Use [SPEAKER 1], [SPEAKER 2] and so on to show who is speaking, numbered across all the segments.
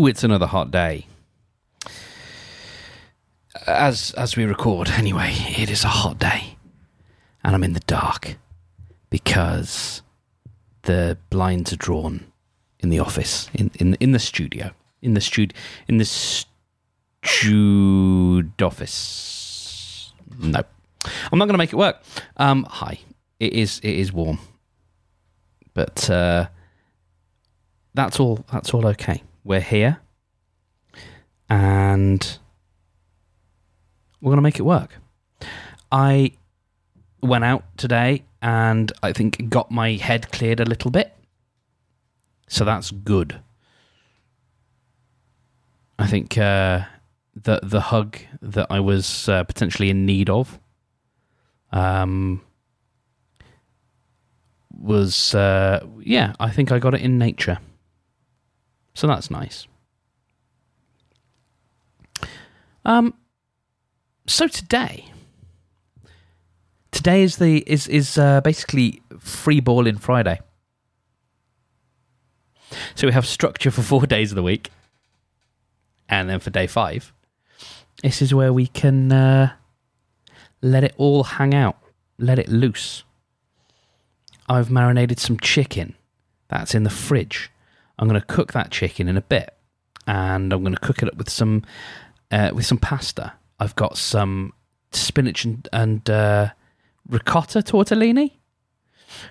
[SPEAKER 1] Ooh, it's another hot day. As as we record, anyway, it is a hot day, and I'm in the dark because the blinds are drawn in the office, in in in the studio, in the stud in the stud office. No, I'm not going to make it work. Um, hi, it is it is warm, but uh, that's all. That's all okay. We're here, and we're going to make it work. I went out today and I think got my head cleared a little bit. So that's good. I think uh, the the hug that I was uh, potentially in need of um, was uh, yeah. I think I got it in nature, so that's nice. Um, so today, today is the is is uh, basically free ball in Friday. So we have structure for four days of the week, and then for day five, this is where we can uh, let it all hang out, let it loose. I've marinated some chicken that's in the fridge. I'm going to cook that chicken in a bit, and I'm going to cook it up with some uh, with some pasta. I've got some spinach and, and uh, ricotta tortellini.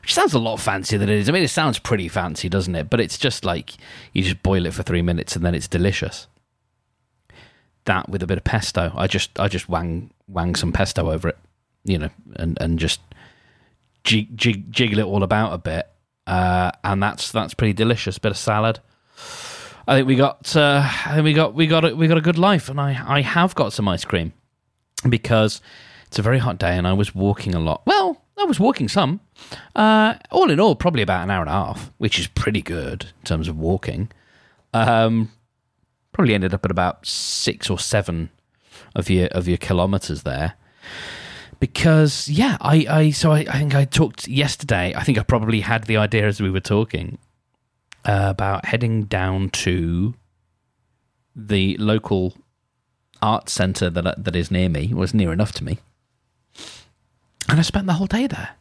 [SPEAKER 1] Which sounds a lot fancier than it is. I mean, it sounds pretty fancy, doesn't it? But it's just like you just boil it for three minutes and then it's delicious. That with a bit of pesto, I just I just wang wang some pesto over it, you know, and and just jig, jig, jiggle it all about a bit, uh, and that's that's pretty delicious. Bit of salad. I think we got uh, I think we got we got a, we got a good life, and I I have got some ice cream because it's a very hot day, and I was walking a lot. Well, I was walking some. Uh, all in all, probably about an hour and a half, which is pretty good in terms of walking. Um, probably ended up at about six or seven of your of your kilometers there. Because yeah, I, I so I, I think I talked yesterday. I think I probably had the idea as we were talking uh, about heading down to the local art centre that that is near me. Was near enough to me, and I spent the whole day there.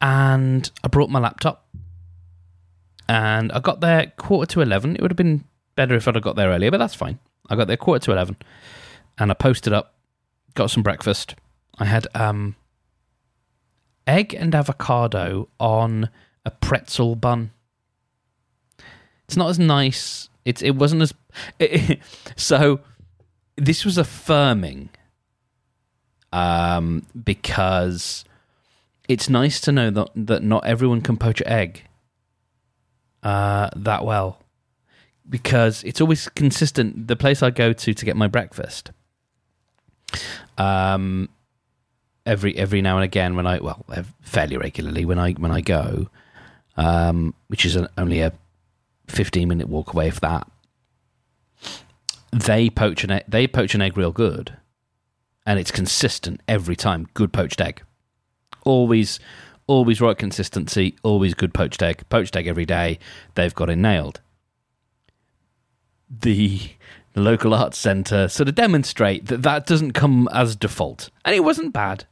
[SPEAKER 1] And I brought my laptop, and I got there quarter to eleven. It would have been better if I'd have got there earlier, but that's fine. I got there quarter to eleven, and I posted up, got some breakfast. I had um, egg and avocado on a pretzel bun. It's not as nice. It's it wasn't as it, so. This was affirming, um, because it's nice to know that that not everyone can poach an egg, uh, that well, because it's always consistent. The place I go to to get my breakfast, um, every every now and again when I well fairly regularly when I when I go, um, which is an, only a 15 minute walk away if that they poach an egg, they poach an egg real good. And it's consistent every time. Good poached egg. Always always right consistency always good poached egg. Poached egg every day. They've got it nailed. The local arts centre sort of demonstrate that that doesn't come as default. And it wasn't bad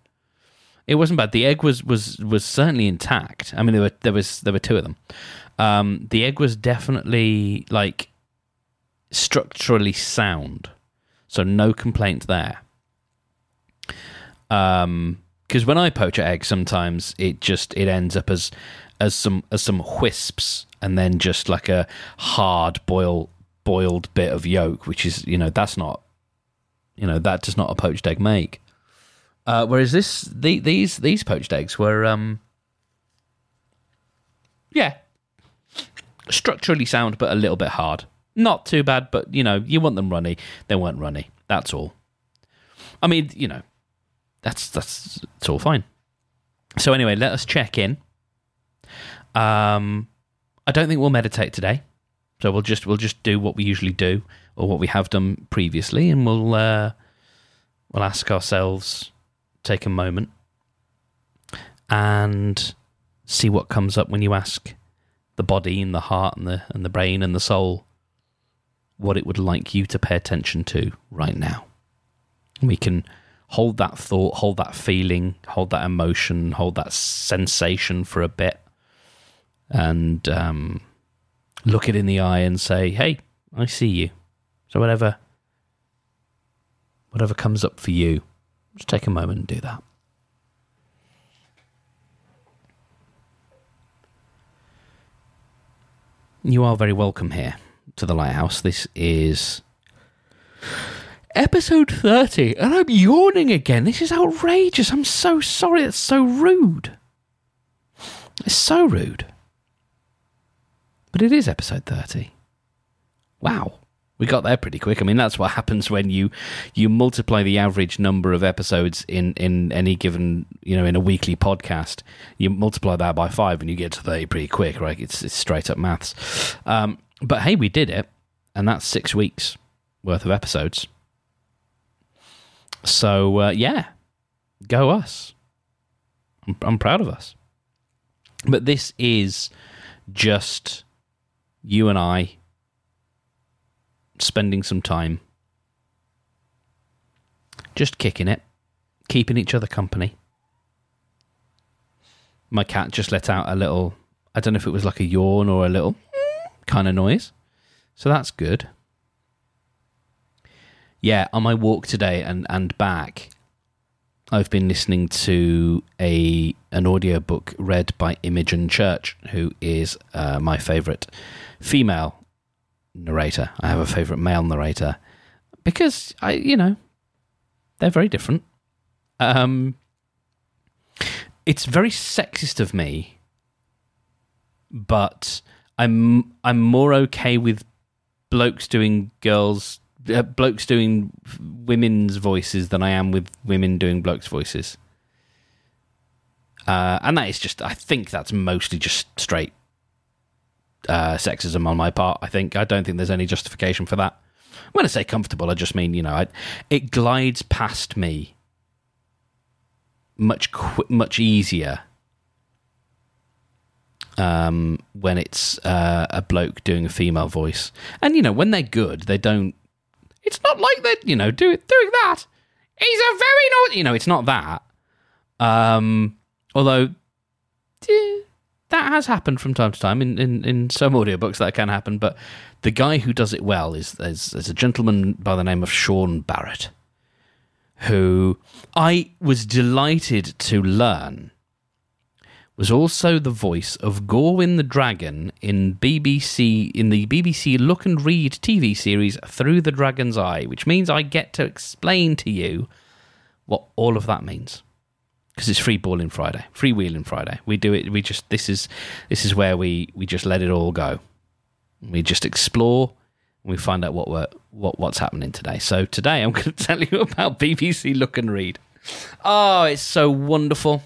[SPEAKER 1] it wasn't bad the egg was was was certainly intact i mean there were there was there were two of them um, the egg was definitely like structurally sound, so no complaint there. Um, because when I poach an egg, sometimes it just it ends up as as some as some wisps, and then just like a hard boil boiled bit of yolk, which is you know that's not you know that does not a poached egg make. Uh, whereas this the, these these poached eggs were um yeah structurally sound, but a little bit hard. Not too bad, but you know, you want them runny. They weren't runny. That's all. I mean, you know, that's that's it's all fine. So anyway, let us check in. Um, I don't think we'll meditate today, so we'll just we'll just do what we usually do or what we have done previously, and we'll uh, we'll ask ourselves, take a moment, and see what comes up when you ask the body and the heart and the and the brain and the soul what it would like you to pay attention to right now. We can hold that thought, hold that feeling, hold that emotion, hold that sensation for a bit, and um, look it in the eye and say, "Hey, I see you." So whatever, whatever comes up for you, just take a moment and do that. You are very welcome here to the Lighthouse. This is episode 30, and I'm yawning again. This is outrageous. I'm so sorry. It's so rude. It's so rude. But it is episode 30. Wow. We got there pretty quick. I mean, that's what happens when you you multiply the average number of episodes in in any given you know in a weekly podcast. You multiply that by five, and you get to thirty pretty quick, right? It's, it's straight up maths. Um, but hey, we did it, and that's six weeks worth of episodes. So uh, yeah, go us. I'm, I'm proud of us. But this is just you and I spending some time just kicking it, keeping each other company. My cat just let out a little, I don't know if it was like a yawn or a little kind of noise. So that's good. Yeah, on my walk today and, and back, I've been listening to a an audiobook read by Imogen Church, who is uh, my favourite female narrator. I have a favorite male narrator because I, you know, they're very different. Um, it's very sexist of me, but I'm I'm more okay with blokes doing girls uh, blokes doing women's voices than I am with women doing blokes' voices. Uh, and that is just, I think that's mostly just straight uh, sexism on my part. I think I don't think there's any justification for that. When I say comfortable, I just mean you know I, it glides past me much qu- much easier um, when it's uh, a bloke doing a female voice, and you know when they're good, they don't. It's not like they're you know do, doing that. He's a very naughty. You know, it's not that. Um, although. That has happened from time to time in, in, in some audiobooks that can happen, but the guy who does it well is, is, is a gentleman by the name of Sean Barrett, who I was delighted to learn was also the voice of Gorwen the Dragon in BBC in the BBC Look and Read TV series Through the Dragon's Eye, which means I get to explain to you what all of that means because it's free balling Friday, freewheeling Friday. We do it. We just this is this is where we we just let it all go. We just explore. and We find out what we're what what's happening today. So today I'm going to tell you about BBC Look and Read. Oh, it's so wonderful.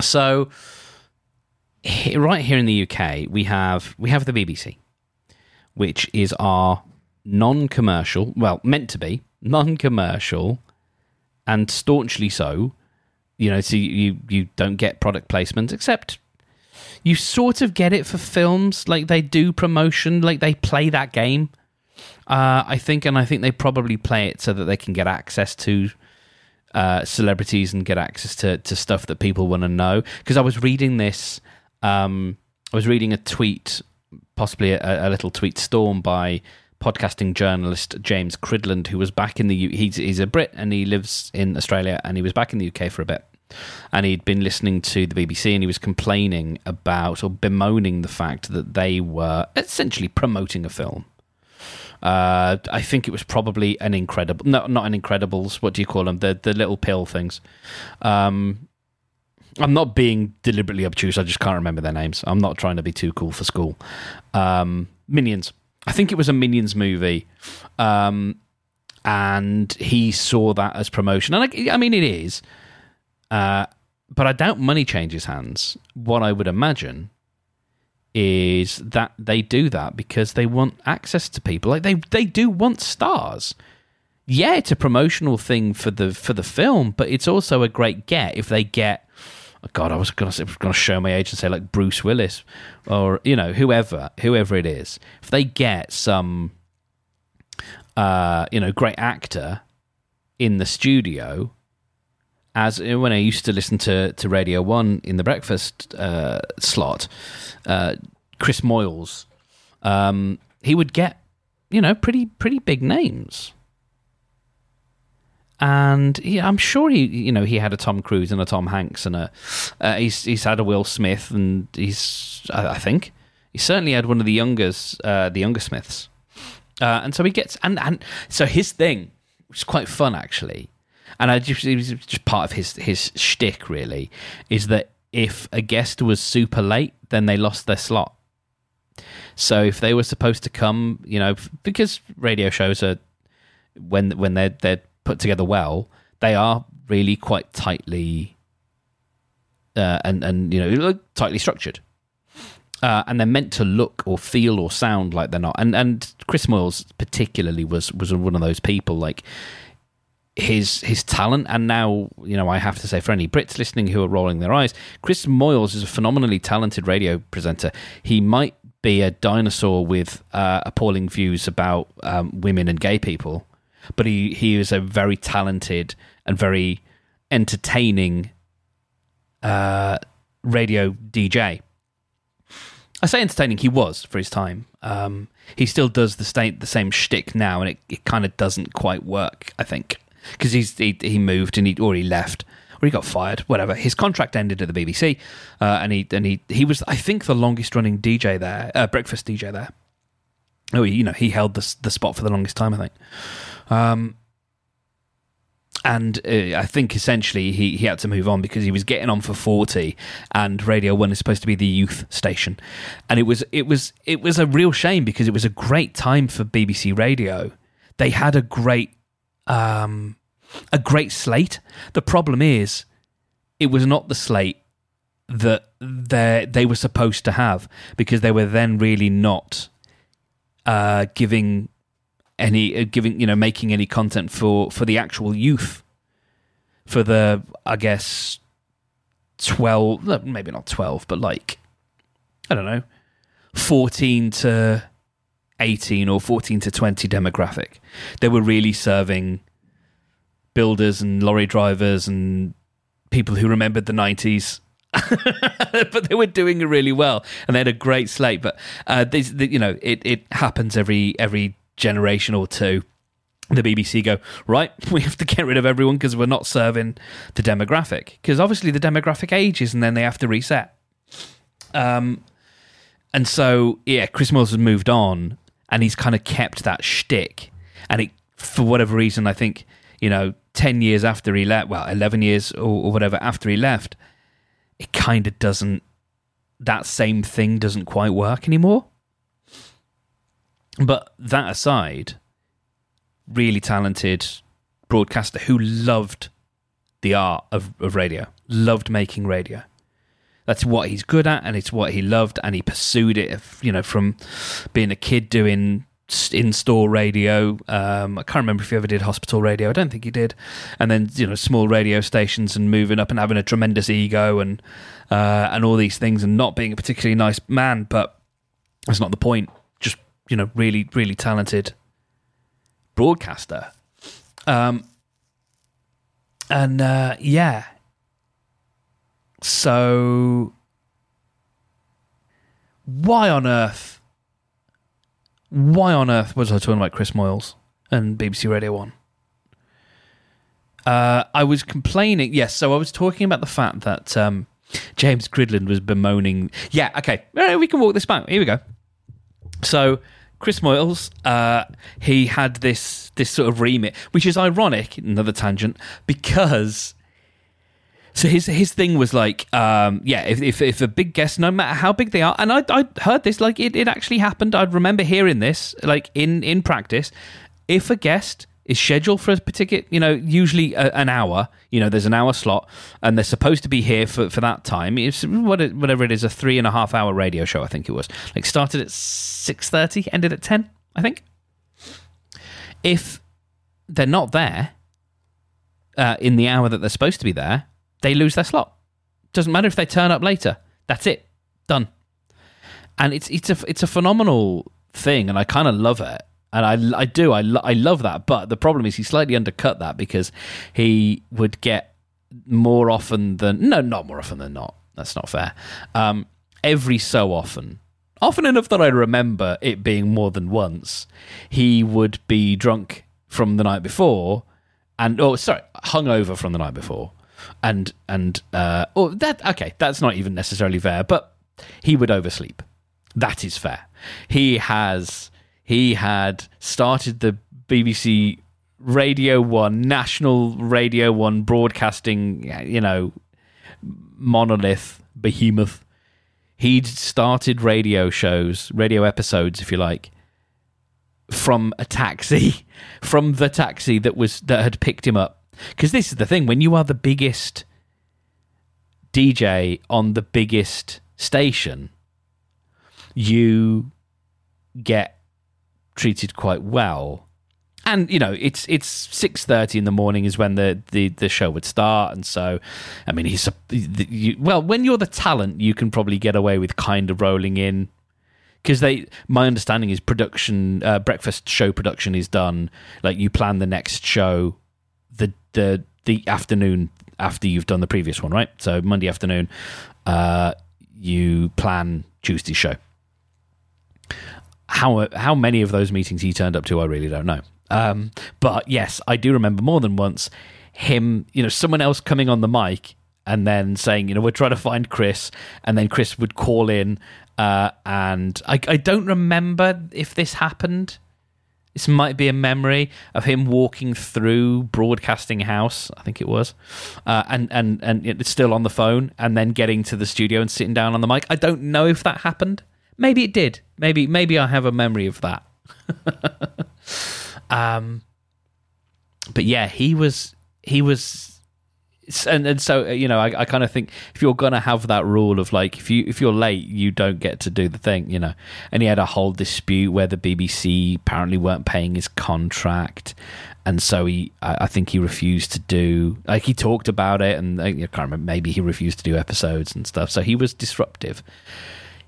[SPEAKER 1] So right here in the UK, we have we have the BBC, which is our non-commercial, well, meant to be non-commercial, and staunchly so you know, so you you don't get product placement except you sort of get it for films. Like they do promotion, like they play that game. Uh, I think, and I think they probably play it so that they can get access to uh, celebrities and get access to, to stuff that people want to know. Because I was reading this, um, I was reading a tweet, possibly a, a, little tweet storm by podcasting journalist James Cridland, who was back in the U- he's he's a Brit and he lives in Australia and he was back in the UK for a bit and he'd been listening to the BBC and he was complaining about or bemoaning the fact that they were essentially promoting a film. Uh, I think it was probably an incredible, no, not an Incredibles. What do you call them? The the little pill things. Um, I'm not being deliberately obtuse. I just can't remember their names. I'm not trying to be too cool for school. Um, Minions. I think it was a Minions movie. Um, and he saw that as promotion. And I, I mean, it is. Uh, but I doubt money changes hands. What I would imagine is that they do that because they want access to people. Like they they do want stars. Yeah, it's a promotional thing for the for the film, but it's also a great get if they get. Oh God, I was going to say, to show my age and say like Bruce Willis or you know whoever whoever it is. If they get some uh, you know, great actor in the studio. As when I used to listen to, to Radio One in the breakfast uh, slot, uh, Chris Moyles, um, he would get you know pretty pretty big names, and yeah, I'm sure he you know he had a Tom Cruise and a Tom Hanks and a uh, he's he's had a Will Smith and he's I, I think he certainly had one of the youngers uh, the younger Smiths, uh, and so he gets and and so his thing, which is quite fun actually, and I just it was just part of his his shtick really, is that if a guest was super late, then they lost their slot. So if they were supposed to come, you know, because radio shows are when when they're they're put together well, they are really quite tightly uh, and and you know tightly structured. Uh, and they're meant to look or feel or sound like they're not. And and Chris Moyles particularly was was one of those people. Like his his talent, and now you know I have to say for any Brits listening who are rolling their eyes, Chris Moyles is a phenomenally talented radio presenter. He might be a dinosaur with uh, appalling views about um, women and gay people, but he, he is a very talented and very entertaining uh, radio DJ. I say entertaining. He was for his time. Um, he still does the state the same shtick now, and it, it kind of doesn't quite work. I think because he's he, he moved and he or he left or he got fired, whatever. His contract ended at the BBC, uh, and he and he he was I think the longest running DJ there, uh, breakfast DJ there. Oh, you know, he held the the spot for the longest time, I think. Um, and uh, I think essentially he, he had to move on because he was getting on for forty, and Radio One is supposed to be the youth station, and it was it was it was a real shame because it was a great time for BBC Radio. They had a great um, a great slate. The problem is, it was not the slate that they they were supposed to have because they were then really not uh, giving any uh, giving you know making any content for for the actual youth for the I guess twelve maybe not twelve but like I don't know fourteen to eighteen or fourteen to twenty demographic. They were really serving builders and lorry drivers and people who remembered the 90s. but they were doing it really well and they had a great slate. But uh, the, you know it, it happens every every generation or two. The BBC go right we have to get rid of everyone because we're not serving the demographic. Because obviously the demographic ages and then they have to reset. Um and so yeah Chris Moyles has moved on and he's kind of kept that shtick and it for whatever reason I think you know 10 years after he left, well, 11 years or, or whatever after he left, it kind of doesn't, that same thing doesn't quite work anymore. But that aside, really talented broadcaster who loved the art of, of radio, loved making radio. That's what he's good at, and it's what he loved, and he pursued it. You know, from being a kid doing in-store radio. Um, I can't remember if he ever did hospital radio. I don't think he did. And then you know small radio stations and moving up and having a tremendous ego and uh, and all these things and not being a particularly nice man. But that's not the point. Just you know really really talented broadcaster. Um, and uh, yeah, so why on earth? why on earth was I talking about Chris Moyles and BBC Radio 1? Uh, I was complaining. Yes, so I was talking about the fact that um, James Cridland was bemoaning. Yeah, okay. We can walk this back. Here we go. So Chris Moyles, uh, he had this this sort of remit, which is ironic. Another tangent because so his his thing was like, um, yeah, if, if, if a big guest, no matter how big they are, and I I heard this like it, it actually happened. I'd remember hearing this like in in practice. If a guest is scheduled for a particular, you know, usually a, an hour. You know, there's an hour slot, and they're supposed to be here for, for that time. It's whatever it is, a three and a half hour radio show. I think it was like started at six thirty, ended at ten. I think. If they're not there uh, in the hour that they're supposed to be there, they lose their slot. Doesn't matter if they turn up later. That's it. Done. And it's it's a it's a phenomenal thing, and I kind of love it. And I, I do, I, lo- I love that. But the problem is he slightly undercut that because he would get more often than, no, not more often than not. That's not fair. Um, every so often, often enough that I remember it being more than once, he would be drunk from the night before and, oh, sorry, hungover from the night before. And, and, uh, that, okay, that's not even necessarily fair, but he would oversleep. That is fair. He has he had started the BBC Radio 1 National Radio 1 broadcasting, you know, monolith behemoth. He'd started radio shows, radio episodes if you like, from a taxi, from the taxi that was that had picked him up. Because this is the thing when you are the biggest DJ on the biggest station, you get treated quite well. And you know, it's it's six thirty in the morning is when the, the, the show would start, and so, I mean, he's you, well. When you're the talent, you can probably get away with kind of rolling in because they. My understanding is production, uh, breakfast show production is done. Like you plan the next show, the the afternoon after you've done the previous one, right? So Monday afternoon, uh, you plan Tuesday's show how how many of those meetings he turned up to, I really don't know. Um, but yes, I do remember more than once him, you know, someone else coming on the mic and then saying, you know, we're trying to find Chris, and then Chris would call in, uh, and I, I don't remember if this happened. This might be a memory of him walking through Broadcasting House, I think it was, uh, and and and it's still on the phone, and then getting to the studio and sitting down on the mic. I don't know if that happened. Maybe it did. Maybe maybe I have a memory of that. um, but yeah, he was he was, and and so you know, I, I kind of think if you're gonna have that rule of like if you if you're late, you don't get to do the thing, you know. And he had a whole dispute where the BBC apparently weren't paying his contract, and so he I, think he refused to do like he talked about it, and I can't remember maybe he refused to do episodes and stuff. So he was disruptive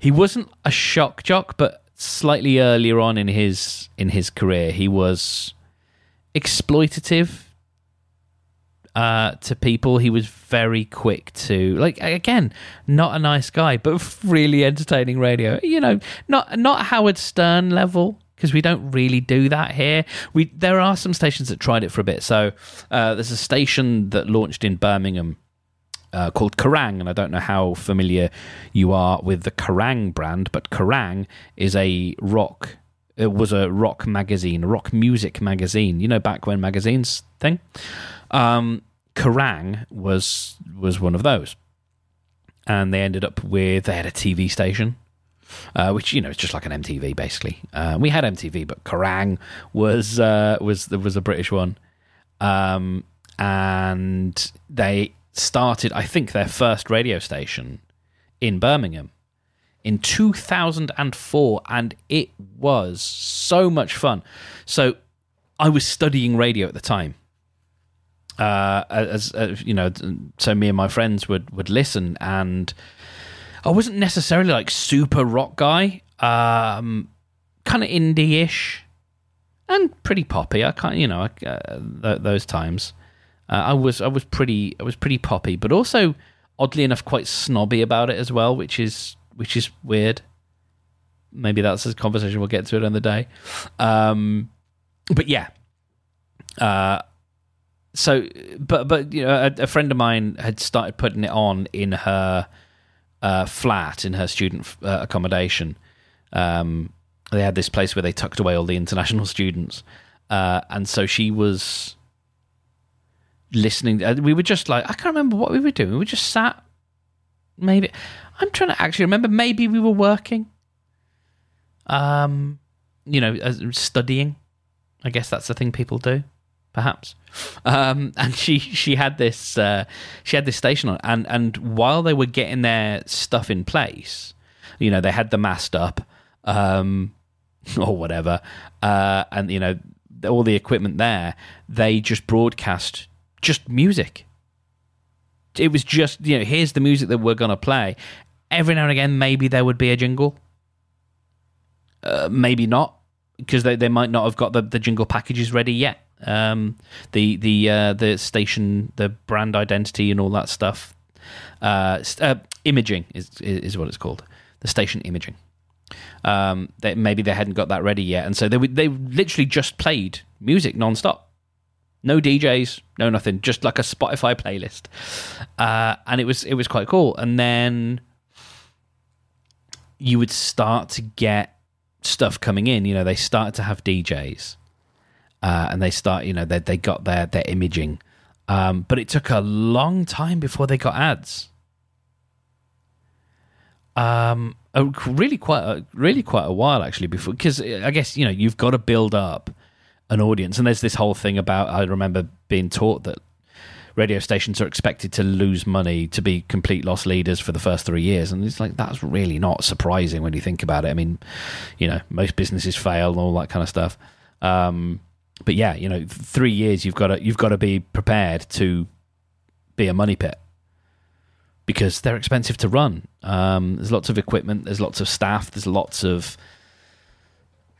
[SPEAKER 1] he wasn't a shock jock, but slightly earlier on in his in his career, he was exploitative uh, to people. He was very quick to like again, not a nice guy, but really entertaining radio. You know, not not Howard Stern level because we don't really do that here. We there are some stations that tried it for a bit. So uh, there's a station that launched in Birmingham uh, called Kerrang, and I don't know how familiar you are with the Kerrang brand, but Kerrang is a rock. It was a rock magazine, a rock music magazine. You know, back when magazines thing. Um, Kerrang was was one of those, and they ended up with they had a TV station. Uh, which you know it's just like an MTV basically. Uh, we had MTV, but Kerrang was uh, was was a British one, um, and they started, I think, their first radio station in Birmingham in 2004, and it was so much fun. So I was studying radio at the time. Uh, as, as you know, so me and my friends would would listen, and I wasn't necessarily like super rock guy, um, kind of indie-ish, and pretty poppy. I can't, you know, uh, th- those times. Uh, I was I was pretty I was pretty poppy, but also oddly enough quite snobby about it as well, which is which is weird. Maybe that's a conversation we'll get to another day. Um, but yeah. Uh, so, but but you know, a, a, friend of mine had started putting it on in her uh, flat in her student uh, accommodation. Um, they had this place where they tucked away all the international students, uh, and so she was listening. Uh, we were just like, I can't remember what we were doing. We just sat. Maybe I'm trying to actually remember. Maybe we were working. Um, you know, studying. I guess that's the thing people do, perhaps. Um, and she she had this uh, she had this station on, and and while they were getting their stuff in place, you know, they had the mast up, um, or whatever, uh, and you know all the equipment there. They just broadcast just music. It was just, you know, here's the music that we're to play. Every now and again, maybe there would be a jingle. Uh, maybe not. because they, they might not have got the, the jingle packages ready yet. Um, the the uh, the station, the brand identity, and all that stuff. Uh, uh, imaging is is what it's called. The station imaging. Um, maybe they hadn't got that ready yet, and so they they literally just played music non-stop. No DJs, no nothing, just like a Spotify playlist, uh, and it was it was quite cool. And then you would start to get stuff coming in. You know, they started to have DJs, uh, and they start. You know, they they got their their imaging, um, but it took a long time before they got ads. Um, a, really quite a, really quite a while actually before because I guess you know you've got to build up an audience, and there's this whole thing about I remember being taught that radio stations are expected to lose money to be complete loss leaders for the first three years. And it's like, that's really not surprising when you think about it. I mean, you know, most businesses fail and all that kind of stuff. Um, but yeah, you know, three years you've got to you've got to be prepared to be a money pit because they're expensive to run. Um, there's lots of equipment, there's lots of staff, there's lots of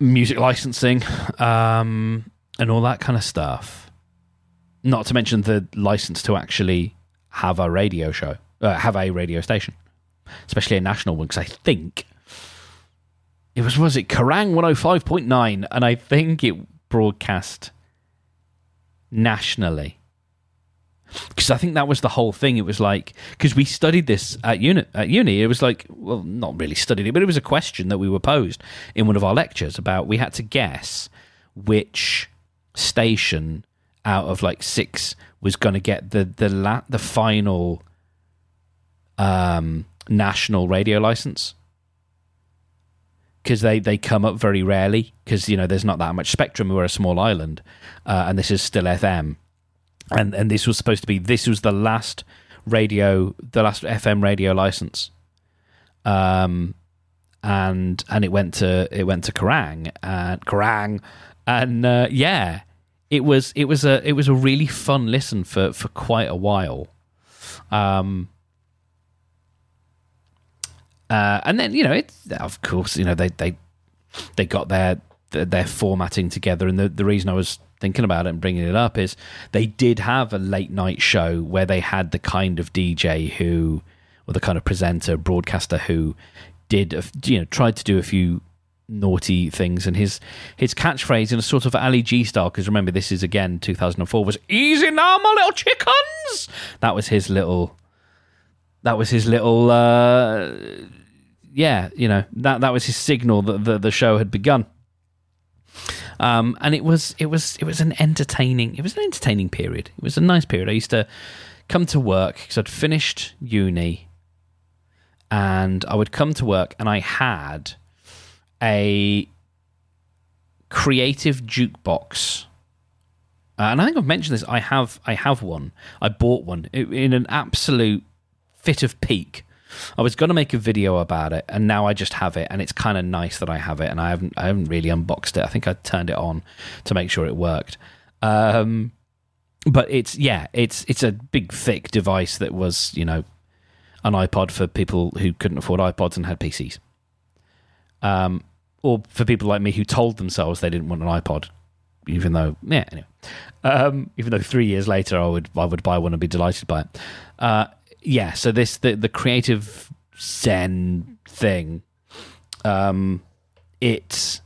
[SPEAKER 1] music licensing, um, and all that kind of stuff. Not to mention the license to actually have a radio show, uh, have a radio station, especially a national one. Because I think it was was it Kerrang 105.9 and I think it broadcast nationally. Because I think that was the whole thing. It was like because we studied this at uni. At uni, it was like well, not really studied it, but it was a question that we were posed in one of our lectures about. We had to guess which station out of like six was going to get the the la- the final um, national radio license because they, they come up very rarely because you know there's not that much spectrum. We're a small island, uh, and this is still FM, and and this was supposed to be this was the last radio, the last FM radio license, um, and and it went to it went to Kerrang! And Kerrang, and uh, yeah, it was it was a it was a really fun listen for for quite a while. Um, uh, and then you know it of course you know they they they got their their formatting together. And the the reason I was thinking about it and bringing it up is they did have a late night show where they had the kind of DJ who or the kind of presenter broadcaster who did you know tried to do a few naughty things. And his his catchphrase in a sort of Ali G style because remember this is again 2004 was easy now my little chickens! That was his little that was his little uh yeah you know that that was his signal that the, the show had begun um and it was it was it was an entertaining it was an entertaining period it was a nice period I used to come to work because I'd finished uni and I would come to work and I had a creative jukebox. Uh, and I think I've mentioned this. I have, I have one. I bought one in an absolute fit of pique. I was going to make a video about it, and now I just have it, and it's kind of nice that I have it, and I haven't, I haven't really unboxed it. I think I turned it on to make sure it worked. Um, but it's yeah, it's it's a big thick device that was you know an iPod for people who couldn't afford iPods and had PCs. Um, or for people like me who told themselves they didn't want an iPod, even though yeah, anyway, um, even though three years later I would I would buy one and be delighted by it. Uh, yeah, so this the the creative Zen thing, um, it's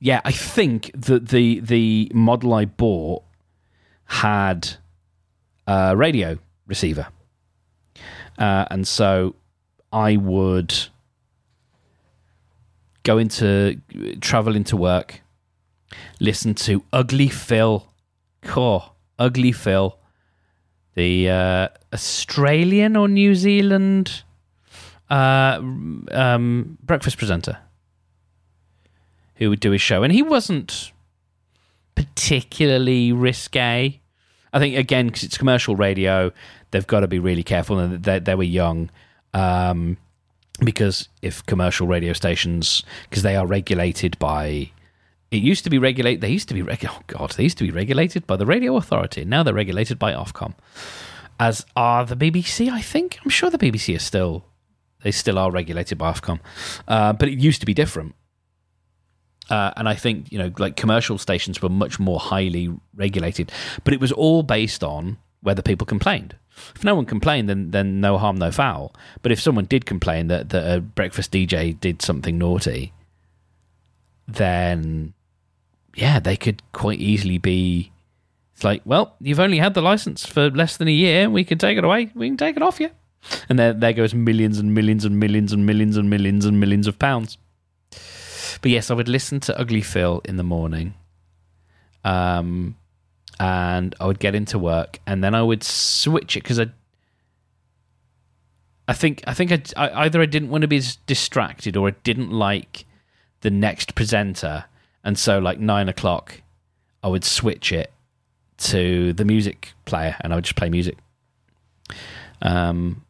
[SPEAKER 1] yeah, I think that the the model I bought had a radio receiver, uh, and so I would go into travel into work, listen to Ugly Phil, core Ugly Phil, the uh, Australian or New Zealand uh, um, breakfast presenter who would do his show, and he wasn't particularly risque. I think again because it's commercial radio, they've got to be really careful, and they, they were young. Um, because if commercial radio stations, because they are regulated by, it used to be regulated. They used to be reg- oh god, they used to be regulated by the Radio Authority. Now they're regulated by Ofcom, as are the BBC. I think I'm sure the BBC is still they still are regulated by Ofcom, uh, but it used to be different. Uh, and I think you know, like commercial stations were much more highly regulated, but it was all based on whether people complained. If no one complained, then then no harm, no foul. But if someone did complain that that a breakfast DJ did something naughty, then yeah, they could quite easily be. It's like, well, you've only had the license for less than a year. We can take it away. We can take it off you. And there, there goes millions and millions and millions and millions and millions and millions of pounds. But yes, I would listen to Ugly Phil in the morning. Um, and I would get into work, and then I would switch it because I, I think I think I, I, either I didn't want to be distracted or I didn't like the next presenter, and so like nine o'clock, I would switch it to the music player, and I would just play music. Um,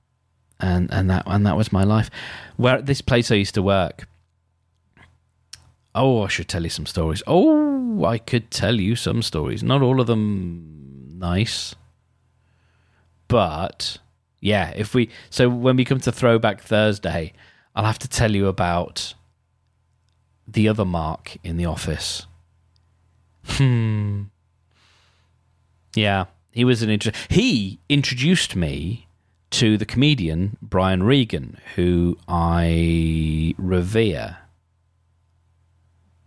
[SPEAKER 1] and and that and that was my life. Where at this place I used to work. Oh, I should tell you some stories. Oh, I could tell you some stories. Not all of them nice, but yeah. If we so when we come to Throwback Thursday, I'll have to tell you about the other Mark in the office. Hmm. Yeah, he was an inter- he introduced me to the comedian Brian Regan, who I revere.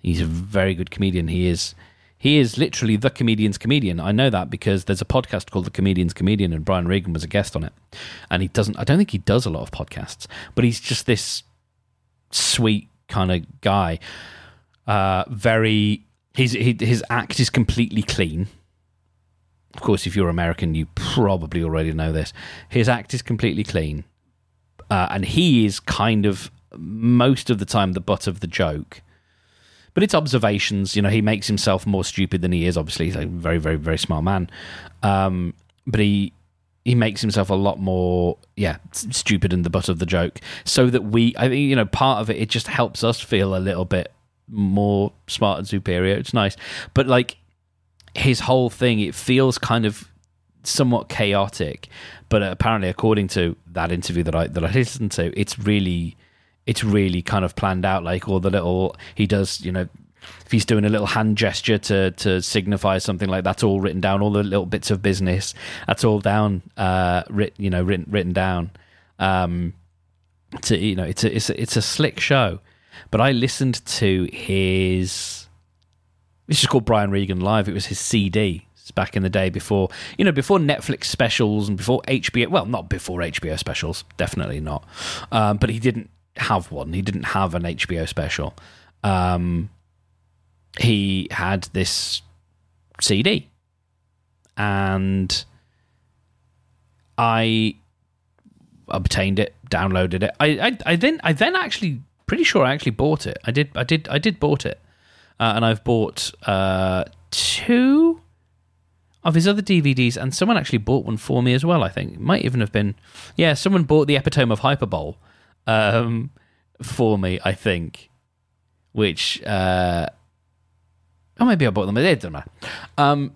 [SPEAKER 1] He's a very good comedian. He is he is literally the comedian's comedian. I know that because there's a podcast called The Comedian's Comedian, and Brian Regan was a guest on it. And he doesn't. I don't think he does a lot of podcasts, but he's just this sweet kind of guy. Uh, very. His his act is completely clean of course, if you're American, you probably already know this. His act is completely clean, uh, and he is kind of most of the time the butt of the joke. But it's observations. You know, he makes himself more stupid than he is. Obviously, he's a very, very, very smart man. Um, but he he makes himself a lot more, yeah, stupid and the butt of the joke. So that we, I think, you know, part of it, it just helps us feel a little bit more smart and superior. It's nice, but like his whole thing it feels kind of somewhat chaotic but apparently according to that interview that I that I listened to it's really it's really kind of planned out like all the little he does you know if he's doing a little hand gesture to to signify something like that's all written down all the little bits of business that's all down uh writ, you know written written down um to you know it's a it's a, it's a slick show but I listened to his it's just called Brian Regan Live. It was his CD. Back in the day before, you know, before Netflix specials and before HBO. Well, not before HBO specials, definitely not. Um, but he didn't have one. He didn't have an HBO special. Um, he had this CD, and I obtained it, downloaded it. I, I, I then, I then actually pretty sure I actually bought it. I did, I did, I did bought it uh, and I've bought uh, two of his other DVDs, and someone actually bought one for me as well. I think it might even have been, yeah, someone bought the Epitome of Hyperbole um, for me. I think, which, uh, oh, maybe I bought them. It doesn't matter. Um,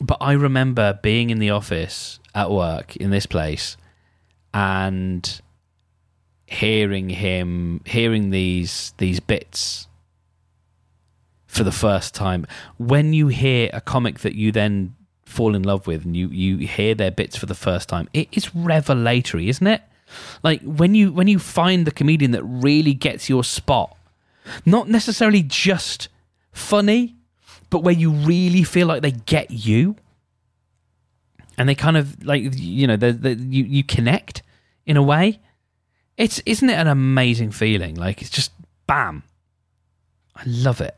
[SPEAKER 1] but I remember being in the office at work in this place and hearing him, hearing these these bits for the first time. When you hear a comic that you then fall in love with and you, you hear their bits for the first time, it is revelatory, isn't it? Like when you when you find the comedian that really gets your spot, not necessarily just funny, but where you really feel like they get you, and they kind of like you know they you you connect in a way. It's isn't it an amazing feeling? Like it's just bam. I love it.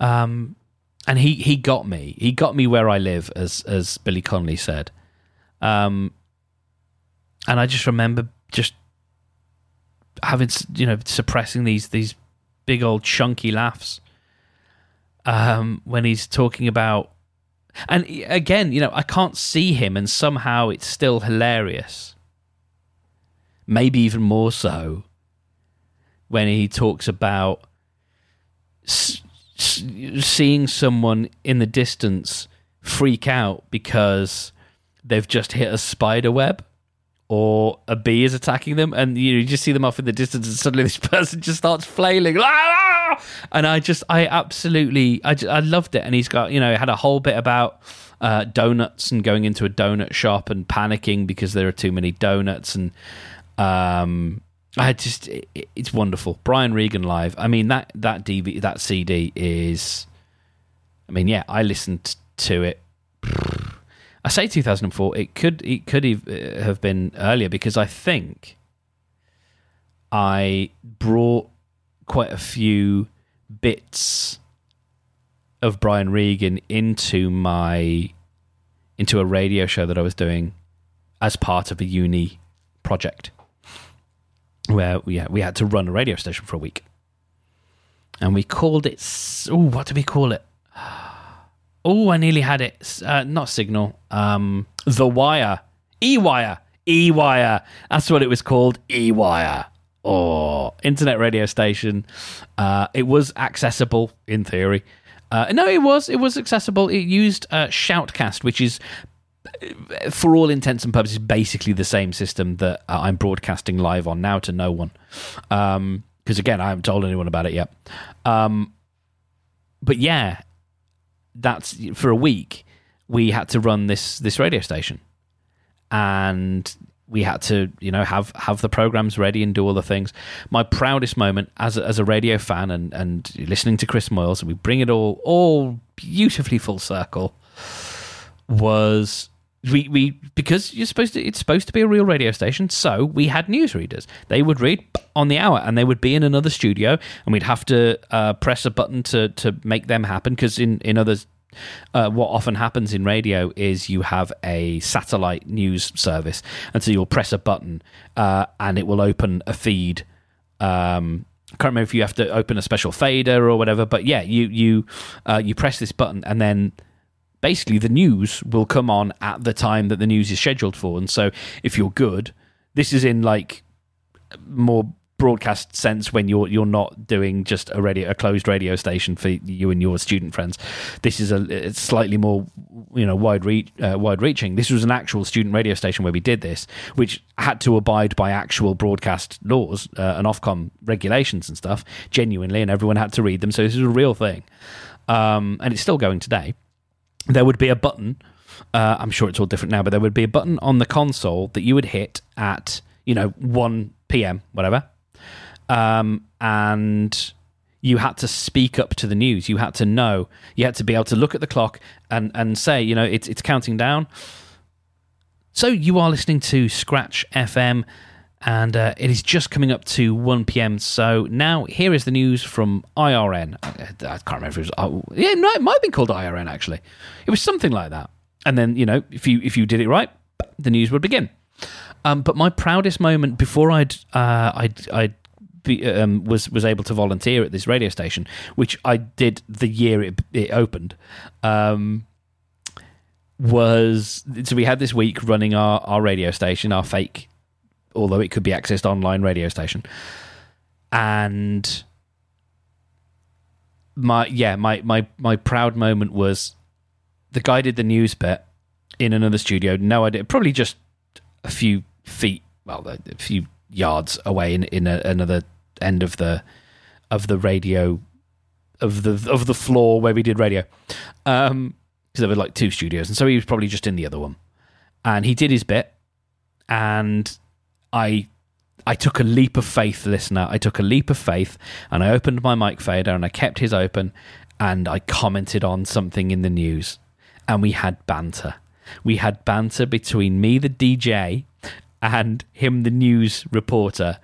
[SPEAKER 1] Um, and he he got me. He got me where I live, as as Billy Connolly said. Um, and I just remember just having you know suppressing these these big old chunky laughs um, when he's talking about. And again, you know, I can't see him, and somehow it's still hilarious. Maybe even more so when he talks about seeing someone in the distance freak out because they've just hit a spider web or a bee is attacking them, and you, know, you just see them off in the distance, and suddenly this person just starts flailing, and I just, I absolutely, I, just, I loved it. And he's got, you know, had a whole bit about uh, donuts and going into a donut shop and panicking because there are too many donuts, and um, I just, it, it's wonderful. Brian Regan live. I mean that that DV that CD is, I mean, yeah, I listened to it I say 2004. It could it could uh, have been earlier because I think I brought quite a few bits of Brian Regan into my into a radio show that I was doing as part of a uni project where we we had to run a radio station for a week, and we called it. Oh, what did we call it? Oh, I nearly had it. Uh, not Signal. Um, the Wire. E Wire. E Wire. That's what it was called. E Wire. Oh, internet radio station. Uh, it was accessible in theory. Uh, no, it was. It was accessible. It used uh, Shoutcast, which is, uh, for all intents and purposes, basically the same system that uh, I'm broadcasting live on now to no one. Because um, again, I haven't told anyone about it yet. Um, but yeah, that's for a week we had to run this this radio station. And we had to you know have have the programs ready and do all the things. My proudest moment as a, as a radio fan and and listening to Chris Moyles and we bring it all all beautifully full circle was we we because you're supposed to it's supposed to be a real radio station so we had newsreaders. They would read on the hour and they would be in another studio and we'd have to uh, press a button to to make them happen because in in others uh, what often happens in radio is you have a satellite news service and so you'll press a button uh, and it will open a feed um, I can't remember if you have to open a special fader or whatever, but yeah, you you uh, you press this button and then basically the news will come on at the time that the news is scheduled for. And so if you're good, this is in like more broadcast sense when you're you're not doing just a radio a closed radio station for you and your student friends. This is a it's slightly more you know wide reach uh, wide reaching. This was an actual student radio station where we did this, which had to abide by actual broadcast laws uh, and Ofcom regulations and stuff genuinely, and everyone had to read them. So this is a real thing, um, and it's still going today there would be a button. Uh, I'm sure it's all different now, but there would be a button on the console that you would hit at you know 1 p.m. whatever, um, and you had to speak up to the news. You had to know. You had to be able to look at the clock and and say, you know, it's it's counting down. So you are listening to Scratch FM and uh, it is just coming up to 1 p.m. So now here is the news from IRN. I, I can't remember if it was. Oh, yeah, no, it might have been called IRN actually. It was something like that. And then you know, if you if you did it right, the news would begin. Um, but my proudest moment before I'd uh, I'd, I'd be, um, was was able to volunteer at this radio station, which I did the year it, it opened. Um, was so we had this week running our, our radio station, our fake although it could be accessed online radio station. And my yeah, my my my proud moment was the guy did the news bit in another studio. No idea, probably just a few feet, well, a few yards away in in a, another end of the of the radio of the of the floor where we did radio. Um, because there were like two studios, and so he was probably just in the other one. And he did his bit, and I I took a leap of faith, listener. I took a leap of faith and I opened my mic fader and I kept his open and I commented on something in the news. And we had banter. We had banter between me, the DJ, and him, the news reporter.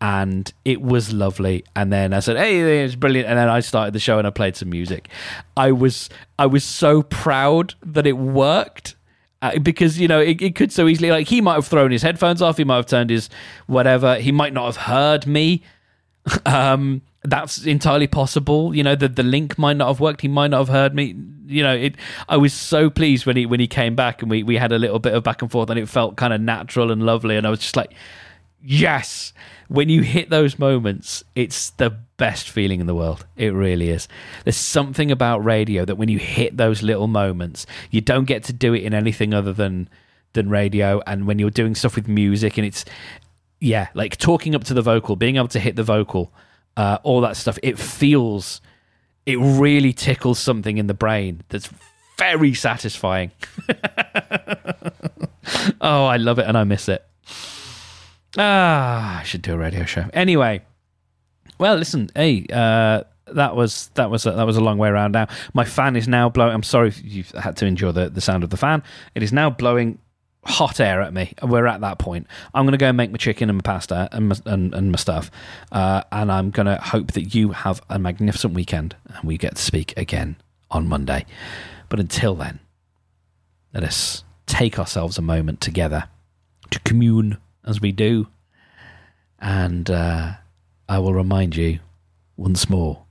[SPEAKER 1] And it was lovely. And then I said, "Hey, it's brilliant." And then I started the show and I played some music. I was I was so proud that it worked uh, because you know it, it, could so easily like he might have thrown his headphones off he might have turned his whatever he might not have heard me. Um that's entirely possible you know the the link might not have worked he might not have heard me you know it i was so pleased when he when he came back and we we had a little bit of back and forth and it felt kind of natural and lovely and i was just like yes! When you hit those moments, it's the best feeling in the world. It really is. There's something about radio that when you hit those little moments, you don't get to do it in anything other than than radio. And when you're doing stuff with music and it's, yeah, like talking up to the vocal, being able to hit the vocal, uh, all that stuff, it feels, it really tickles something in the brain that's very satisfying. oh, I love it and I miss it. Ah, I should do a radio show. Anyway, well, listen, hey, uh, that was that was a, that was a long way around. Now my fan is now blowing. I'm sorry you've had to endure the, the sound of the fan. It is now blowing hot air at me. We're at that point. I'm going to go and make my chicken and my pasta and my, and, and my stuff, uh, and I'm going to hope that you have a magnificent weekend and we get to speak again on Monday. But until then, let us take ourselves a moment together to commune as we do, and uh, I will remind you once more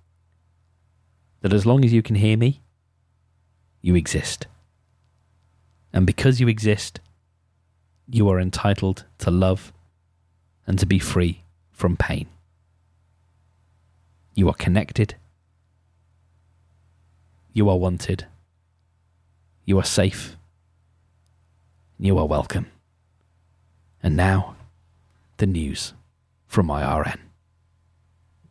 [SPEAKER 1] that as long as you can hear me, you exist. And because you exist, you are entitled to love and to be free from pain. You are connected. You are wanted. You are safe. You are welcome. And now, the news from IRN.